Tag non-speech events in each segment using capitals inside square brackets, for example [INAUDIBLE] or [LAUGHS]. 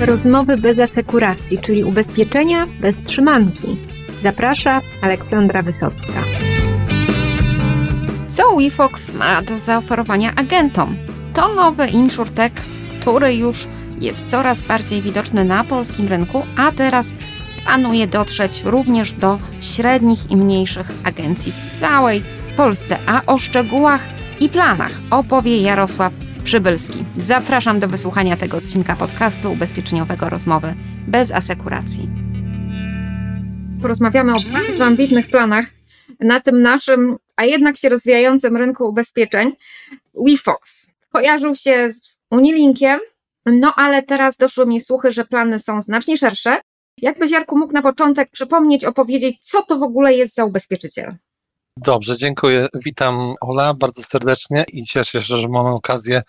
Rozmowy bez asekuracji, czyli ubezpieczenia bez trzymanki. Zaprasza Aleksandra Wysocka. Co WeFox ma do zaoferowania agentom? To nowy insurtech, który już jest coraz bardziej widoczny na polskim rynku, a teraz planuje dotrzeć również do średnich i mniejszych agencji w całej Polsce. A o szczegółach i planach opowie Jarosław Przybylski. Zapraszam do wysłuchania tego odcinka podcastu ubezpieczeniowego Rozmowy bez asekuracji. Porozmawiamy o bardzo ambitnych planach na tym naszym, a jednak się rozwijającym rynku ubezpieczeń. WeFox kojarzył się z Unilinkiem, no ale teraz doszły mi słuchy, że plany są znacznie szersze. Jakbyś Jarku mógł na początek przypomnieć, opowiedzieć, co to w ogóle jest za ubezpieczyciel? Dobrze, dziękuję. Witam Ola bardzo serdecznie i cieszę się, że mamy okazję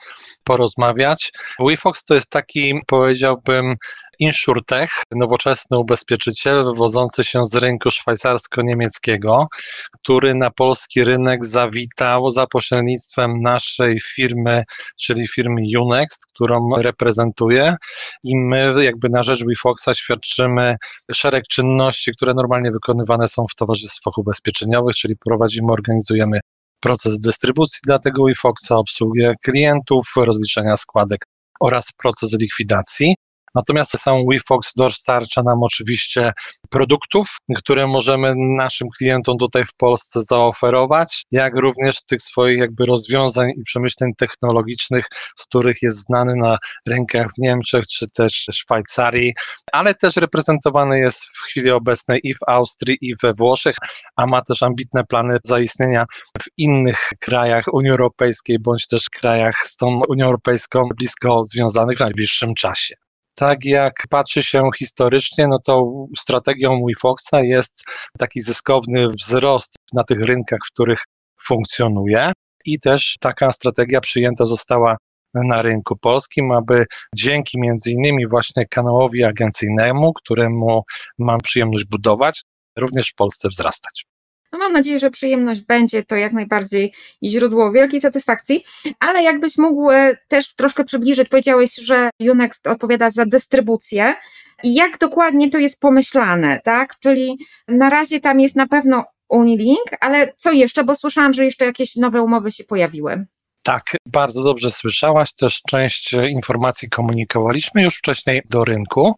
porozmawiać. WeFox to jest taki, powiedziałbym, InsurTech, nowoczesny ubezpieczyciel wywodzący się z rynku szwajcarsko-niemieckiego, który na polski rynek zawitał za pośrednictwem naszej firmy, czyli firmy Unext, którą reprezentuję i my jakby na rzecz WeFoxa świadczymy szereg czynności, które normalnie wykonywane są w towarzystwach ubezpieczeniowych, czyli prowadzimy, organizujemy proces dystrybucji dla tego WeFoxa, obsługę klientów, rozliczenia składek oraz proces likwidacji. Natomiast sam WeFox dostarcza nam oczywiście produktów, które możemy naszym klientom tutaj w Polsce zaoferować, jak również tych swoich jakby rozwiązań i przemyśleń technologicznych, z których jest znany na rynkach w Niemczech czy też Szwajcarii, ale też reprezentowany jest w chwili obecnej i w Austrii, i we Włoszech, a ma też ambitne plany zaistnienia w innych krajach Unii Europejskiej, bądź też krajach z tą Unią Europejską blisko związanych w najbliższym czasie tak jak patrzy się historycznie, no to strategią WeFoxa jest taki zyskowny wzrost na tych rynkach, w których funkcjonuje i też taka strategia przyjęta została na rynku polskim, aby dzięki między innymi właśnie kanałowi agencyjnemu, któremu mam przyjemność budować, również w Polsce wzrastać. No mam nadzieję, że przyjemność będzie to jak najbardziej źródło wielkiej satysfakcji, ale jakbyś mógł e, też troszkę przybliżyć, powiedziałeś, że Unext odpowiada za dystrybucję. I jak dokładnie to jest pomyślane, tak? Czyli na razie tam jest na pewno Unilink, ale co jeszcze? Bo słyszałam, że jeszcze jakieś nowe umowy się pojawiły. Tak, bardzo dobrze słyszałaś. Też część informacji komunikowaliśmy już wcześniej do rynku.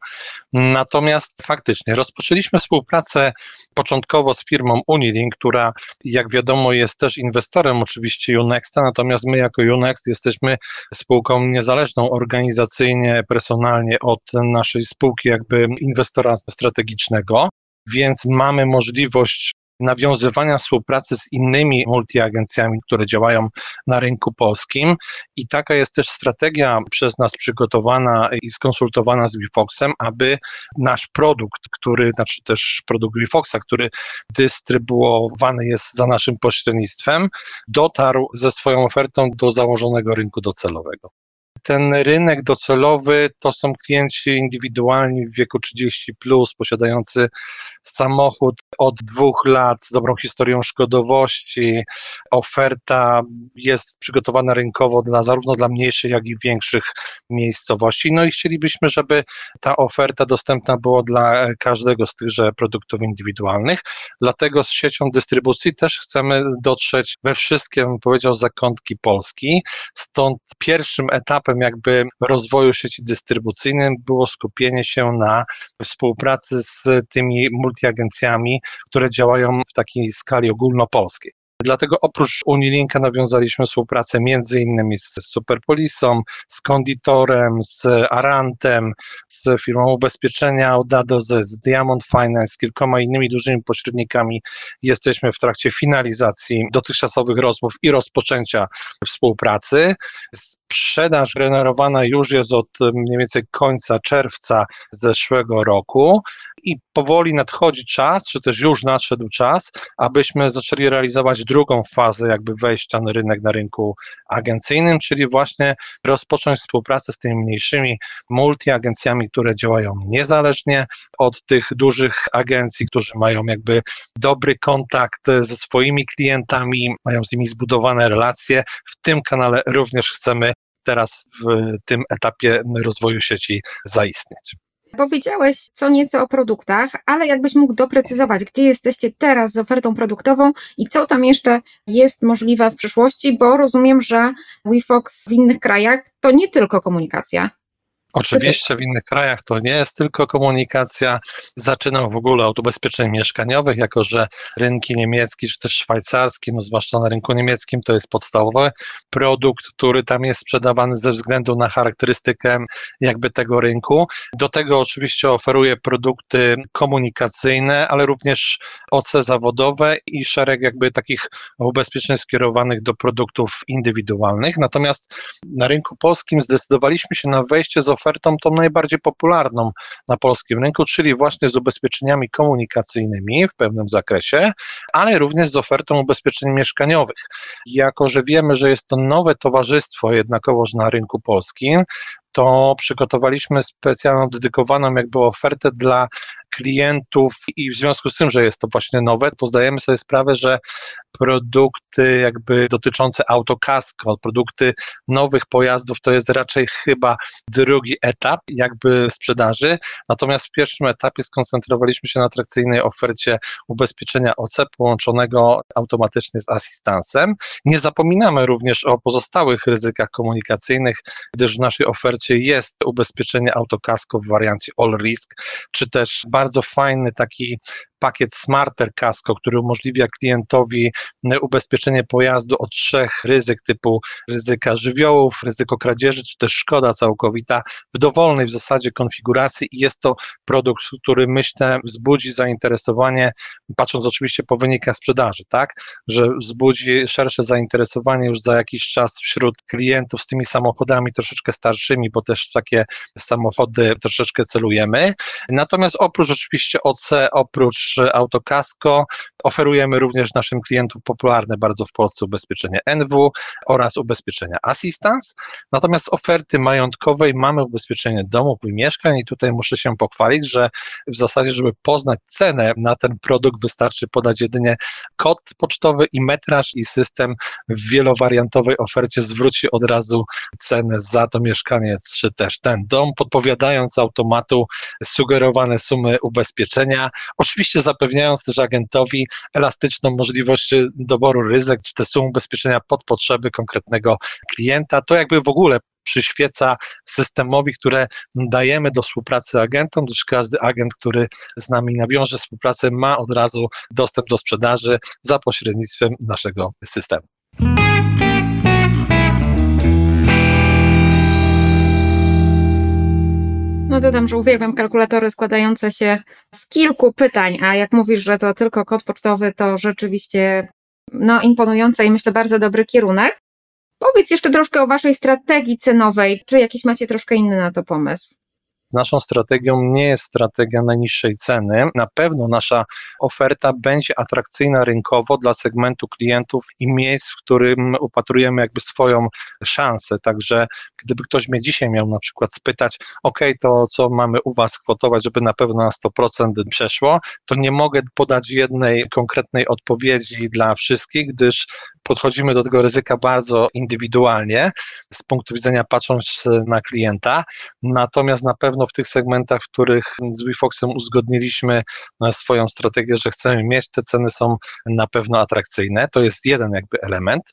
Natomiast faktycznie rozpoczęliśmy współpracę początkowo z firmą Unilink, która jak wiadomo jest też inwestorem oczywiście Unexta, natomiast my jako Unext jesteśmy spółką niezależną organizacyjnie, personalnie od naszej spółki jakby inwestora strategicznego więc mamy możliwość nawiązywania współpracy z innymi multiagencjami, które działają na rynku polskim. I taka jest też strategia przez nas przygotowana i skonsultowana z WeFoxem, aby nasz produkt, który, znaczy też produkt WeFoxa, który dystrybuowany jest za naszym pośrednictwem, dotarł ze swoją ofertą do założonego rynku docelowego. Ten rynek docelowy to są klienci indywidualni w wieku 30, plus, posiadający samochód od dwóch lat z dobrą historią szkodowości. Oferta jest przygotowana rynkowo dla, zarówno dla mniejszych, jak i większych miejscowości. No i chcielibyśmy, żeby ta oferta dostępna była dla każdego z tychże produktów indywidualnych. Dlatego z siecią dystrybucji też chcemy dotrzeć we wszystkie, bym powiedział, zakątki Polski. Stąd pierwszym etapem jakby rozwoju sieci dystrybucyjnej było skupienie się na współpracy z tymi multiagencjami, które działają w takiej skali ogólnopolskiej. Dlatego oprócz Unilinka nawiązaliśmy współpracę między innymi z Superpolisą, z Konditorem, z Arantem, z firmą ubezpieczenia Audado, z Diamond Finance, z kilkoma innymi dużymi pośrednikami. Jesteśmy w trakcie finalizacji dotychczasowych rozmów i rozpoczęcia współpracy. Sprzedaż generowana już jest od mniej więcej końca czerwca zeszłego roku i powoli nadchodzi czas, czy też już nadszedł czas, abyśmy zaczęli realizować drugą fazę jakby wejścia na rynek, na rynku agencyjnym, czyli właśnie rozpocząć współpracę z tymi mniejszymi multiagencjami, które działają niezależnie od tych dużych agencji, którzy mają jakby dobry kontakt ze swoimi klientami, mają z nimi zbudowane relacje. W tym kanale również chcemy teraz w tym etapie rozwoju sieci zaistnieć. Powiedziałeś co nieco o produktach, ale jakbyś mógł doprecyzować, gdzie jesteście teraz z ofertą produktową i co tam jeszcze jest możliwe w przyszłości, bo rozumiem, że WeFox w innych krajach to nie tylko komunikacja. Oczywiście w innych krajach to nie jest tylko komunikacja. Zaczynam w ogóle od ubezpieczeń mieszkaniowych, jako że rynki niemiecki czy też szwajcarski, no zwłaszcza na rynku niemieckim, to jest podstawowy produkt, który tam jest sprzedawany ze względu na charakterystykę jakby tego rynku. Do tego oczywiście oferuję produkty komunikacyjne, ale również OC zawodowe i szereg jakby takich ubezpieczeń skierowanych do produktów indywidualnych. Natomiast na rynku polskim zdecydowaliśmy się na wejście z ofertą tą najbardziej popularną na polskim rynku, czyli właśnie z ubezpieczeniami komunikacyjnymi w pewnym zakresie, ale również z ofertą ubezpieczeń mieszkaniowych. Jako, że wiemy, że jest to nowe towarzystwo jednakowoż na rynku polskim, to przygotowaliśmy specjalną, dedykowaną jakby ofertę dla klientów i w związku z tym, że jest to właśnie nowe, to zdajemy sobie sprawę, że produkty jakby dotyczące autokasko, produkty nowych pojazdów to jest raczej chyba drugi etap jakby sprzedaży, natomiast w pierwszym etapie skoncentrowaliśmy się na atrakcyjnej ofercie ubezpieczenia OC połączonego automatycznie z asystansem. Nie zapominamy również o pozostałych ryzykach komunikacyjnych, gdyż w naszej ofercie jest ubezpieczenie autokasko w wariancie all risk, czy też bardzo fajny taki pakiet Smarter Casco, który umożliwia klientowi e, ubezpieczenie pojazdu od trzech ryzyk typu ryzyka żywiołów, ryzyko kradzieży, czy też szkoda całkowita w dowolnej w zasadzie konfiguracji i jest to produkt, który myślę wzbudzi zainteresowanie, patrząc oczywiście po wynikach sprzedaży, tak, że wzbudzi szersze zainteresowanie już za jakiś czas wśród klientów z tymi samochodami troszeczkę starszymi, bo też takie samochody troszeczkę celujemy. Natomiast oprócz oczywiście OC, oprócz Autokasko. Oferujemy również naszym klientom popularne bardzo w Polsce ubezpieczenie NW oraz ubezpieczenia Assistance. Natomiast oferty majątkowej mamy ubezpieczenie domów i mieszkań i tutaj muszę się pochwalić, że w zasadzie, żeby poznać cenę na ten produkt wystarczy podać jedynie kod pocztowy i metraż i system w wielowariantowej ofercie zwróci od razu cenę za to mieszkanie czy też ten dom, podpowiadając automatu sugerowane sumy ubezpieczenia. Oczywiście zapewniając też agentowi elastyczną możliwość doboru ryzyk, czy te sumy ubezpieczenia pod potrzeby konkretnego klienta. To jakby w ogóle przyświeca systemowi, które dajemy do współpracy agentom, gdyż każdy agent, który z nami nawiąże współpracę, ma od razu dostęp do sprzedaży za pośrednictwem naszego systemu. Dodam, że uwielbiam kalkulatory składające się z kilku pytań, a jak mówisz, że to tylko kod pocztowy, to rzeczywiście no, imponujące i myślę bardzo dobry kierunek. Powiedz jeszcze troszkę o waszej strategii cenowej. Czy jakiś macie troszkę inny na to pomysł? Naszą strategią nie jest strategia najniższej ceny. Na pewno nasza oferta będzie atrakcyjna rynkowo dla segmentu klientów i miejsc, w którym upatrujemy jakby swoją szansę. Także gdyby ktoś mnie dzisiaj miał na przykład spytać, ok, to co mamy u Was kwotować, żeby na pewno na 100% przeszło, to nie mogę podać jednej konkretnej odpowiedzi dla wszystkich, gdyż podchodzimy do tego ryzyka bardzo indywidualnie z punktu widzenia patrząc na klienta. Natomiast na pewno w tych segmentach, w których z WeFoxem uzgodniliśmy e, swoją strategię, że chcemy mieć, te ceny są na pewno atrakcyjne. To jest jeden jakby element.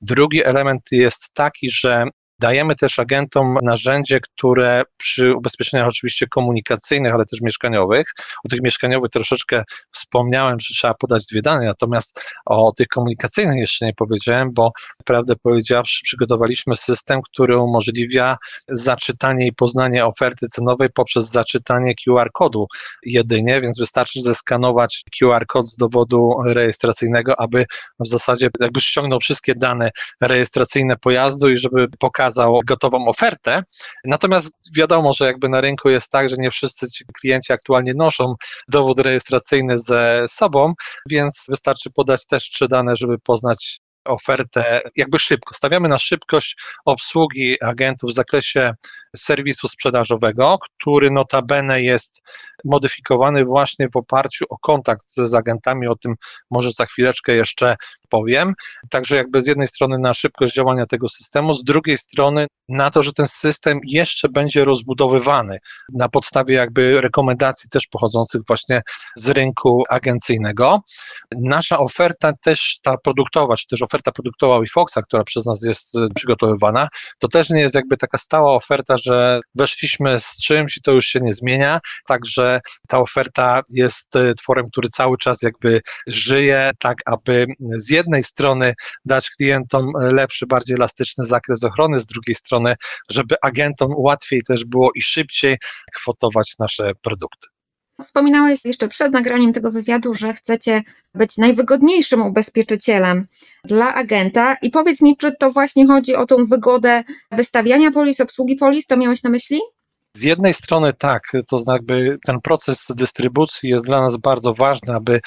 Drugi element jest taki, że Dajemy też agentom narzędzie, które przy ubezpieczeniach oczywiście komunikacyjnych, ale też mieszkaniowych, o tych mieszkaniowych troszeczkę wspomniałem, że trzeba podać dwie dane, natomiast o tych komunikacyjnych jeszcze nie powiedziałem, bo prawdę powiedziawszy, przygotowaliśmy system, który umożliwia zaczytanie i poznanie oferty cenowej poprzez zaczytanie QR-kodu jedynie, więc wystarczy zeskanować QR-kod z dowodu rejestracyjnego, aby w zasadzie jakby ściągnął wszystkie dane rejestracyjne pojazdu i żeby pokazać, pokazał gotową ofertę. Natomiast wiadomo, że jakby na rynku jest tak, że nie wszyscy ci klienci aktualnie noszą dowód rejestracyjny ze sobą, więc wystarczy podać też trzy dane, żeby poznać ofertę jakby szybko. Stawiamy na szybkość obsługi agentów w zakresie serwisu sprzedażowego, który notabene jest modyfikowany właśnie w oparciu o kontakt z agentami. O tym może za chwileczkę jeszcze powiem. Także jakby z jednej strony na szybkość działania tego systemu, z drugiej strony na to, że ten system jeszcze będzie rozbudowywany na podstawie jakby rekomendacji też pochodzących właśnie z rynku agencyjnego. Nasza oferta też ta produktowa, czy też oferta produktowa WeFoxa, która przez nas jest przygotowywana, to też nie jest jakby taka stała oferta, że weszliśmy z czymś i to już się nie zmienia, także ta oferta jest tworem, który cały czas jakby żyje, tak aby z jednej strony dać klientom lepszy, bardziej elastyczny zakres ochrony, z drugiej strony, żeby agentom łatwiej też było i szybciej kwotować nasze produkty. Wspominałeś jeszcze przed nagraniem tego wywiadu, że chcecie być najwygodniejszym ubezpieczycielem dla agenta. I powiedz mi, czy to właśnie chodzi o tą wygodę wystawiania polis, obsługi polis? To miałeś na myśli? Z jednej strony tak, to znaczy ten proces dystrybucji jest dla nas bardzo ważny, aby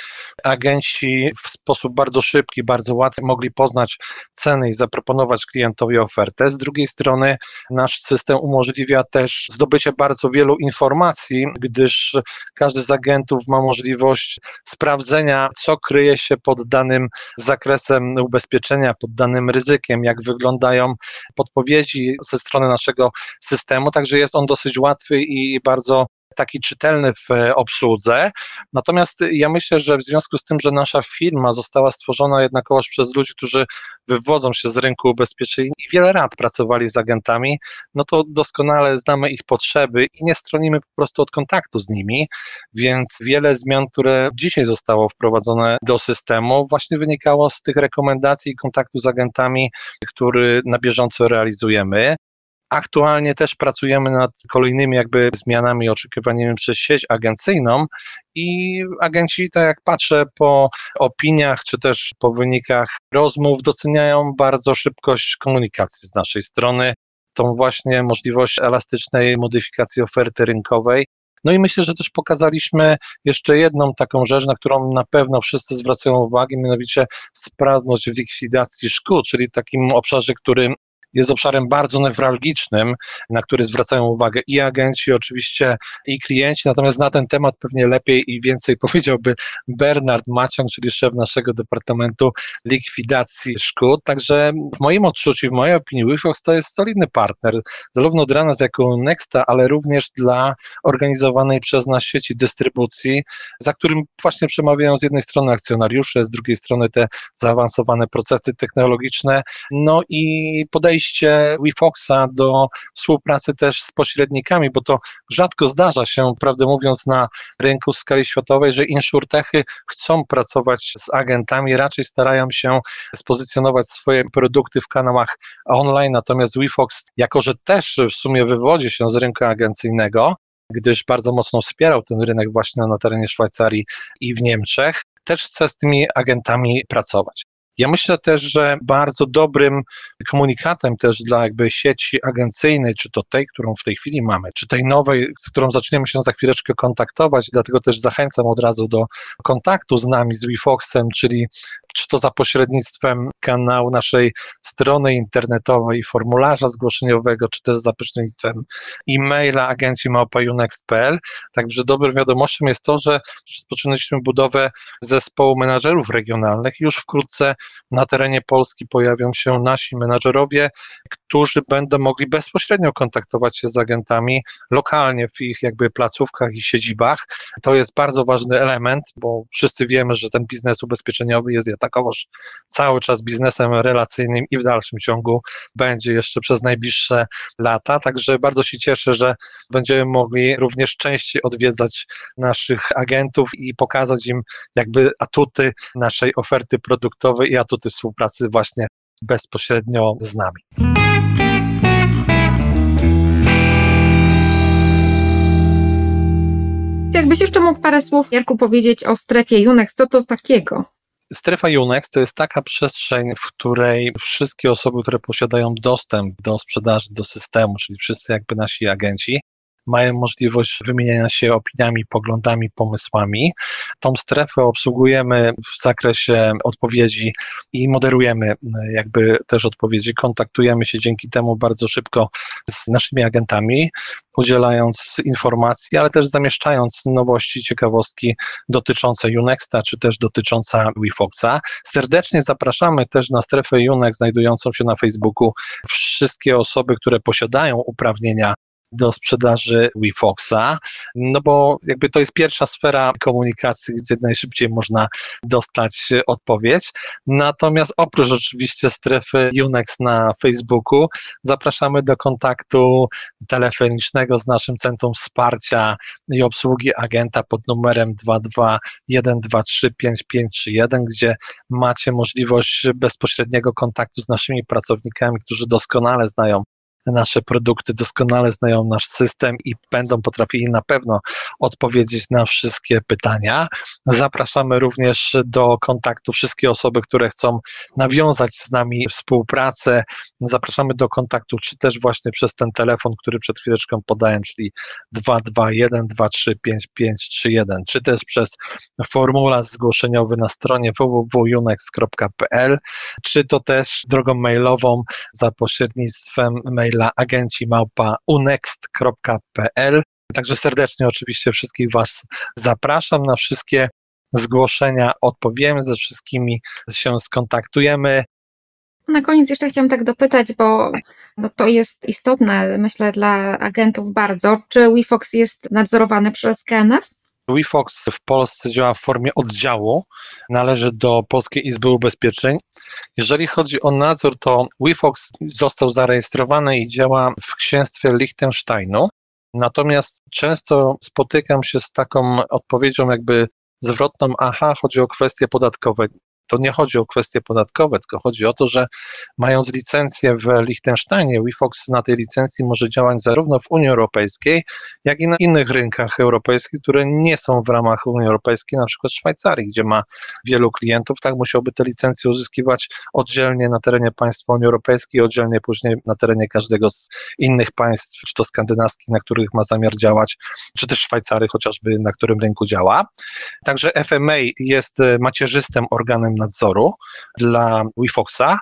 agenci w sposób bardzo szybki, bardzo łatwy mogli poznać ceny i zaproponować klientowi ofertę. Z drugiej strony nasz system umożliwia też zdobycie bardzo wielu informacji, gdyż każdy z agentów ma możliwość sprawdzenia, co kryje się pod danym zakresem ubezpieczenia, pod danym ryzykiem, jak wyglądają podpowiedzi ze strony naszego systemu, także jest on dosyć łatwy i bardzo taki czytelny w e, obsłudze. Natomiast ja myślę, że w związku z tym, że nasza firma została stworzona jednakowoż przez ludzi, którzy wywodzą się z rynku ubezpieczeń i wiele lat pracowali z agentami, no to doskonale znamy ich potrzeby i nie stronimy po prostu od kontaktu z nimi, więc wiele zmian, które dzisiaj zostało wprowadzone do systemu, właśnie wynikało z tych rekomendacji i kontaktu z agentami, który na bieżąco realizujemy. Aktualnie też pracujemy nad kolejnymi jakby zmianami oczekiwanymi przez sieć agencyjną i agenci, tak jak patrzę po opiniach czy też po wynikach rozmów, doceniają bardzo szybkość komunikacji z naszej strony, tą właśnie możliwość elastycznej modyfikacji oferty rynkowej. No i myślę, że też pokazaliśmy jeszcze jedną taką rzecz, na którą na pewno wszyscy zwracają uwagę, mianowicie sprawność w likwidacji szkód, czyli takim obszarze, który jest obszarem bardzo newralgicznym, na który zwracają uwagę i agenci, oczywiście, i klienci. Natomiast na ten temat pewnie lepiej i więcej [LAUGHS] powiedziałby Bernard Maciąg, czyli szef naszego Departamentu Likwidacji Szkód. Także w moim odczuciu, w mojej opinii, WeFox to jest solidny partner, zarówno dla nas jako Nexta, ale również dla organizowanej przez nas sieci dystrybucji, za którym właśnie przemawiają z jednej strony akcjonariusze, z drugiej strony te zaawansowane procesy technologiczne, no i podejście podejście WeFoxa do współpracy też z pośrednikami, bo to rzadko zdarza się, prawdę mówiąc, na rynku w skali światowej, że insurtechy chcą pracować z agentami, raczej starają się spozycjonować swoje produkty w kanałach online, natomiast WeFox, jako że też w sumie wywodzi się z rynku agencyjnego, gdyż bardzo mocno wspierał ten rynek właśnie na terenie Szwajcarii i w Niemczech, też chce z tymi agentami pracować. Ja myślę też, że bardzo dobrym komunikatem też dla jakby sieci agencyjnej, czy to tej, którą w tej chwili mamy, czy tej nowej, z którą zaczniemy się za chwileczkę kontaktować, dlatego też zachęcam od razu do kontaktu z nami, z WeFoxem, czyli czy to za pośrednictwem kanału naszej strony internetowej, formularza zgłoszeniowego, czy też za pośrednictwem e-maila agenci małpa.unext.pl. Także dobrą wiadomością jest to, że rozpoczynaliśmy budowę zespołu menadżerów regionalnych już wkrótce na terenie Polski pojawią się nasi menadżerowie, którzy będą mogli bezpośrednio kontaktować się z agentami lokalnie w ich jakby placówkach i siedzibach. To jest bardzo ważny element, bo wszyscy wiemy, że ten biznes ubezpieczeniowy jest takowoż cały czas biznesem relacyjnym i w dalszym ciągu będzie jeszcze przez najbliższe lata. Także bardzo się cieszę, że będziemy mogli również częściej odwiedzać naszych agentów i pokazać im jakby atuty naszej oferty produktowej i atuty współpracy właśnie bezpośrednio z nami. Jakbyś jeszcze mógł parę słów, Jarku, powiedzieć o strefie Unex, co to takiego? Strefa Unex to jest taka przestrzeń, w której wszystkie osoby, które posiadają dostęp do sprzedaży, do systemu, czyli wszyscy jakby nasi agenci, mają możliwość wymieniania się opiniami, poglądami, pomysłami. Tą strefę obsługujemy w zakresie odpowiedzi i moderujemy jakby też odpowiedzi. Kontaktujemy się dzięki temu bardzo szybko z naszymi agentami, udzielając informacji, ale też zamieszczając nowości, ciekawostki dotyczące Unexta, czy też dotyczące WeFoxa. Serdecznie zapraszamy też na strefę Unex znajdującą się na Facebooku wszystkie osoby, które posiadają uprawnienia do sprzedaży WeFoxa, no bo jakby to jest pierwsza sfera komunikacji, gdzie najszybciej można dostać odpowiedź. Natomiast oprócz oczywiście strefy Unex na Facebooku, zapraszamy do kontaktu telefonicznego z naszym Centrum Wsparcia i Obsługi Agenta pod numerem 221235531, gdzie macie możliwość bezpośredniego kontaktu z naszymi pracownikami, którzy doskonale znają nasze produkty, doskonale znają nasz system i będą potrafili na pewno odpowiedzieć na wszystkie pytania. Zapraszamy również do kontaktu wszystkie osoby, które chcą nawiązać z nami współpracę. Zapraszamy do kontaktu, czy też właśnie przez ten telefon, który przed chwileczką podałem, czyli 221 235531, czy też przez formularz zgłoszeniowy na stronie www.unex.pl, czy to też drogą mailową za pośrednictwem maila maila agenci małpa unext.pl. Także serdecznie oczywiście wszystkich Was zapraszam na wszystkie zgłoszenia, odpowiemy, ze wszystkimi się skontaktujemy. Na koniec jeszcze chciałam tak dopytać, bo no to jest istotne, myślę, dla agentów bardzo. Czy WeFox jest nadzorowany przez KNF? WeFox w Polsce działa w formie oddziału, należy do Polskiej Izby Ubezpieczeń. Jeżeli chodzi o nadzór, to WeFox został zarejestrowany i działa w księstwie Liechtensteinu. Natomiast często spotykam się z taką odpowiedzią, jakby zwrotną, aha, chodzi o kwestie podatkowe to nie chodzi o kwestie podatkowe, tylko chodzi o to, że mając licencję w Liechtensteinie, WeFox na tej licencji może działać zarówno w Unii Europejskiej, jak i na innych rynkach europejskich, które nie są w ramach Unii Europejskiej, na przykład Szwajcarii, gdzie ma wielu klientów, tak musiałby te licencje uzyskiwać oddzielnie na terenie państwa Unii Europejskiej, oddzielnie później na terenie każdego z innych państw, czy to skandynawskich, na których ma zamiar działać, czy też Szwajcarii chociażby, na którym rynku działa. Także FMA jest macierzystym organem nadzoru dla WeFoxa,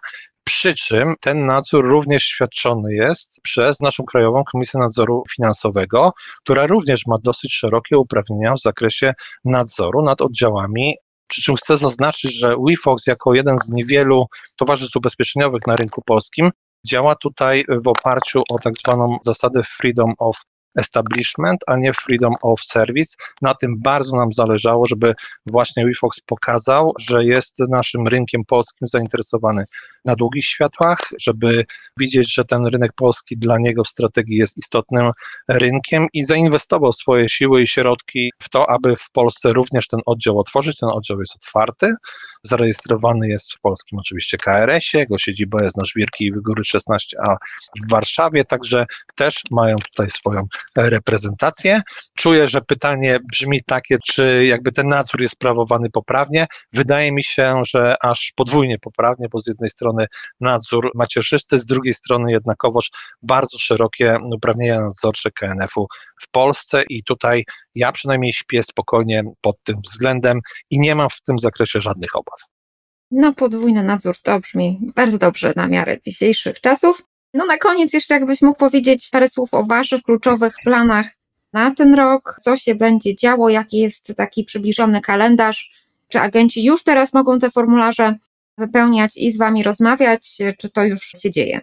przy czym ten nadzór również świadczony jest przez naszą Krajową Komisję Nadzoru Finansowego, która również ma dosyć szerokie uprawnienia w zakresie nadzoru nad oddziałami. Przy czym chcę zaznaczyć, że WeFox jako jeden z niewielu towarzystw ubezpieczeniowych na rynku polskim działa tutaj w oparciu o tak zwaną zasadę Freedom of establishment, a nie freedom of service. Na tym bardzo nam zależało, żeby właśnie WeFox pokazał, że jest naszym rynkiem polskim zainteresowany na długich światłach, żeby widzieć, że ten rynek polski dla niego w strategii jest istotnym rynkiem i zainwestował swoje siły i środki w to, aby w Polsce również ten oddział otworzyć. Ten oddział jest otwarty, zarejestrowany jest w polskim oczywiście KRS-ie, jego siedziba jest na Żwirki i Wygóry 16a w Warszawie, także też mają tutaj swoją reprezentację. Czuję, że pytanie brzmi takie, czy jakby ten nadzór jest sprawowany poprawnie. Wydaje mi się, że aż podwójnie poprawnie, bo z jednej strony nadzór macierzysty, z drugiej strony jednakowoż bardzo szerokie uprawnienia nadzorcze KNF-u w Polsce i tutaj ja przynajmniej śpię spokojnie pod tym względem i nie mam w tym zakresie żadnych obaw. No, podwójny nadzór to brzmi bardzo dobrze na miarę dzisiejszych czasów. No na koniec jeszcze jakbyś mógł powiedzieć parę słów o Waszych kluczowych planach na ten rok, co się będzie działo, jaki jest taki przybliżony kalendarz, czy agenci już teraz mogą te formularze wypełniać i z Wami rozmawiać, czy to już się dzieje?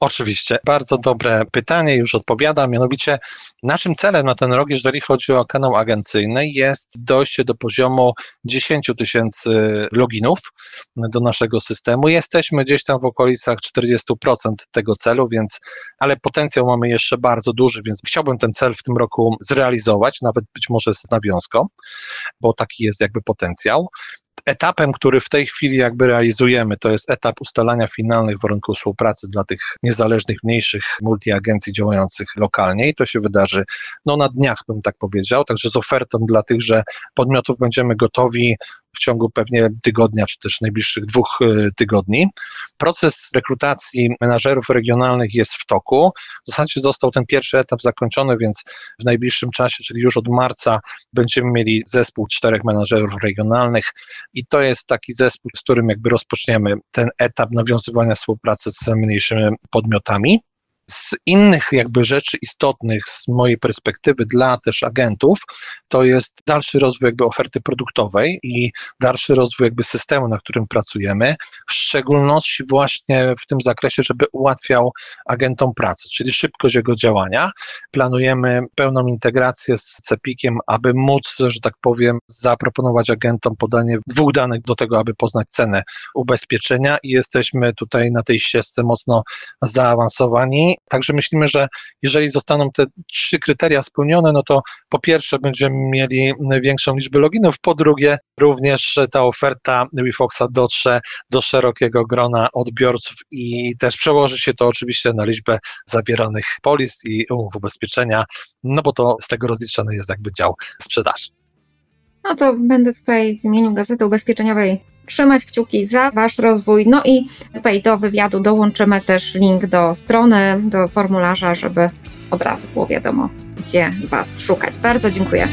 Oczywiście, bardzo dobre pytanie, już odpowiadam. Mianowicie, naszym celem na ten rok, jeżeli chodzi o kanał agencyjny, jest dojście do poziomu 10 tysięcy loginów do naszego systemu. Jesteśmy gdzieś tam w okolicach 40% tego celu, więc, ale potencjał mamy jeszcze bardzo duży, więc chciałbym ten cel w tym roku zrealizować, nawet być może z nawiązką, bo taki jest jakby potencjał. Etapem, który w tej chwili jakby realizujemy, to jest etap ustalania finalnych warunków współpracy dla tych niezależnych, mniejszych multiagencji działających lokalnie i to się wydarzy no, na dniach, bym tak powiedział, także z ofertą dla tychże podmiotów będziemy gotowi w ciągu pewnie tygodnia, czy też najbliższych dwóch e, tygodni. Proces rekrutacji menażerów regionalnych jest w toku. W zasadzie został ten pierwszy etap zakończony, więc w najbliższym czasie, czyli już od marca, będziemy mieli zespół czterech menażerów regionalnych i to jest taki zespół, z którym jakby rozpoczniemy ten etap nawiązywania współpracy z mniejszymi podmiotami. Z innych jakby rzeczy istotnych z mojej perspektywy dla też agentów, to jest dalszy rozwój jakby oferty produktowej i dalszy rozwój jakby systemu, na którym pracujemy, w szczególności właśnie w tym zakresie, żeby ułatwiał agentom pracę, czyli szybkość jego działania. Planujemy pełną integrację z CEPIK-iem, aby móc, że tak powiem, zaproponować agentom podanie dwóch danych do tego, aby poznać cenę ubezpieczenia i jesteśmy tutaj na tej ścieżce mocno zaawansowani. Także myślimy, że jeżeli zostaną te trzy kryteria spełnione, no to po pierwsze będziemy mieli większą liczbę loginów, po drugie również ta oferta WeFoxa dotrze do szerokiego grona odbiorców i też przełoży się to oczywiście na liczbę zabieranych polis i umów ubezpieczenia, no bo to z tego rozliczany jest jakby dział sprzedaży. No to będę tutaj w imieniu Gazety Ubezpieczeniowej trzymać kciuki za Wasz rozwój. No i tutaj do wywiadu dołączymy też link do strony, do formularza, żeby od razu było wiadomo, gdzie Was szukać. Bardzo dziękuję.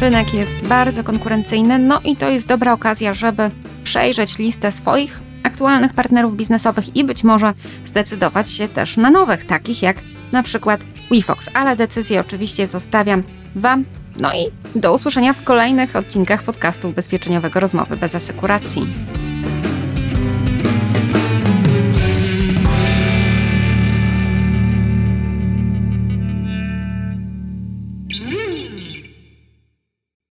Rynek jest bardzo konkurencyjny, no i to jest dobra okazja, żeby przejrzeć listę swoich aktualnych partnerów biznesowych i być może zdecydować się też na nowych, takich jak na przykład WeFox, ale decyzję oczywiście zostawiam Wam. No i do usłyszenia w kolejnych odcinkach podcastu ubezpieczeniowego Rozmowy bez asekuracji.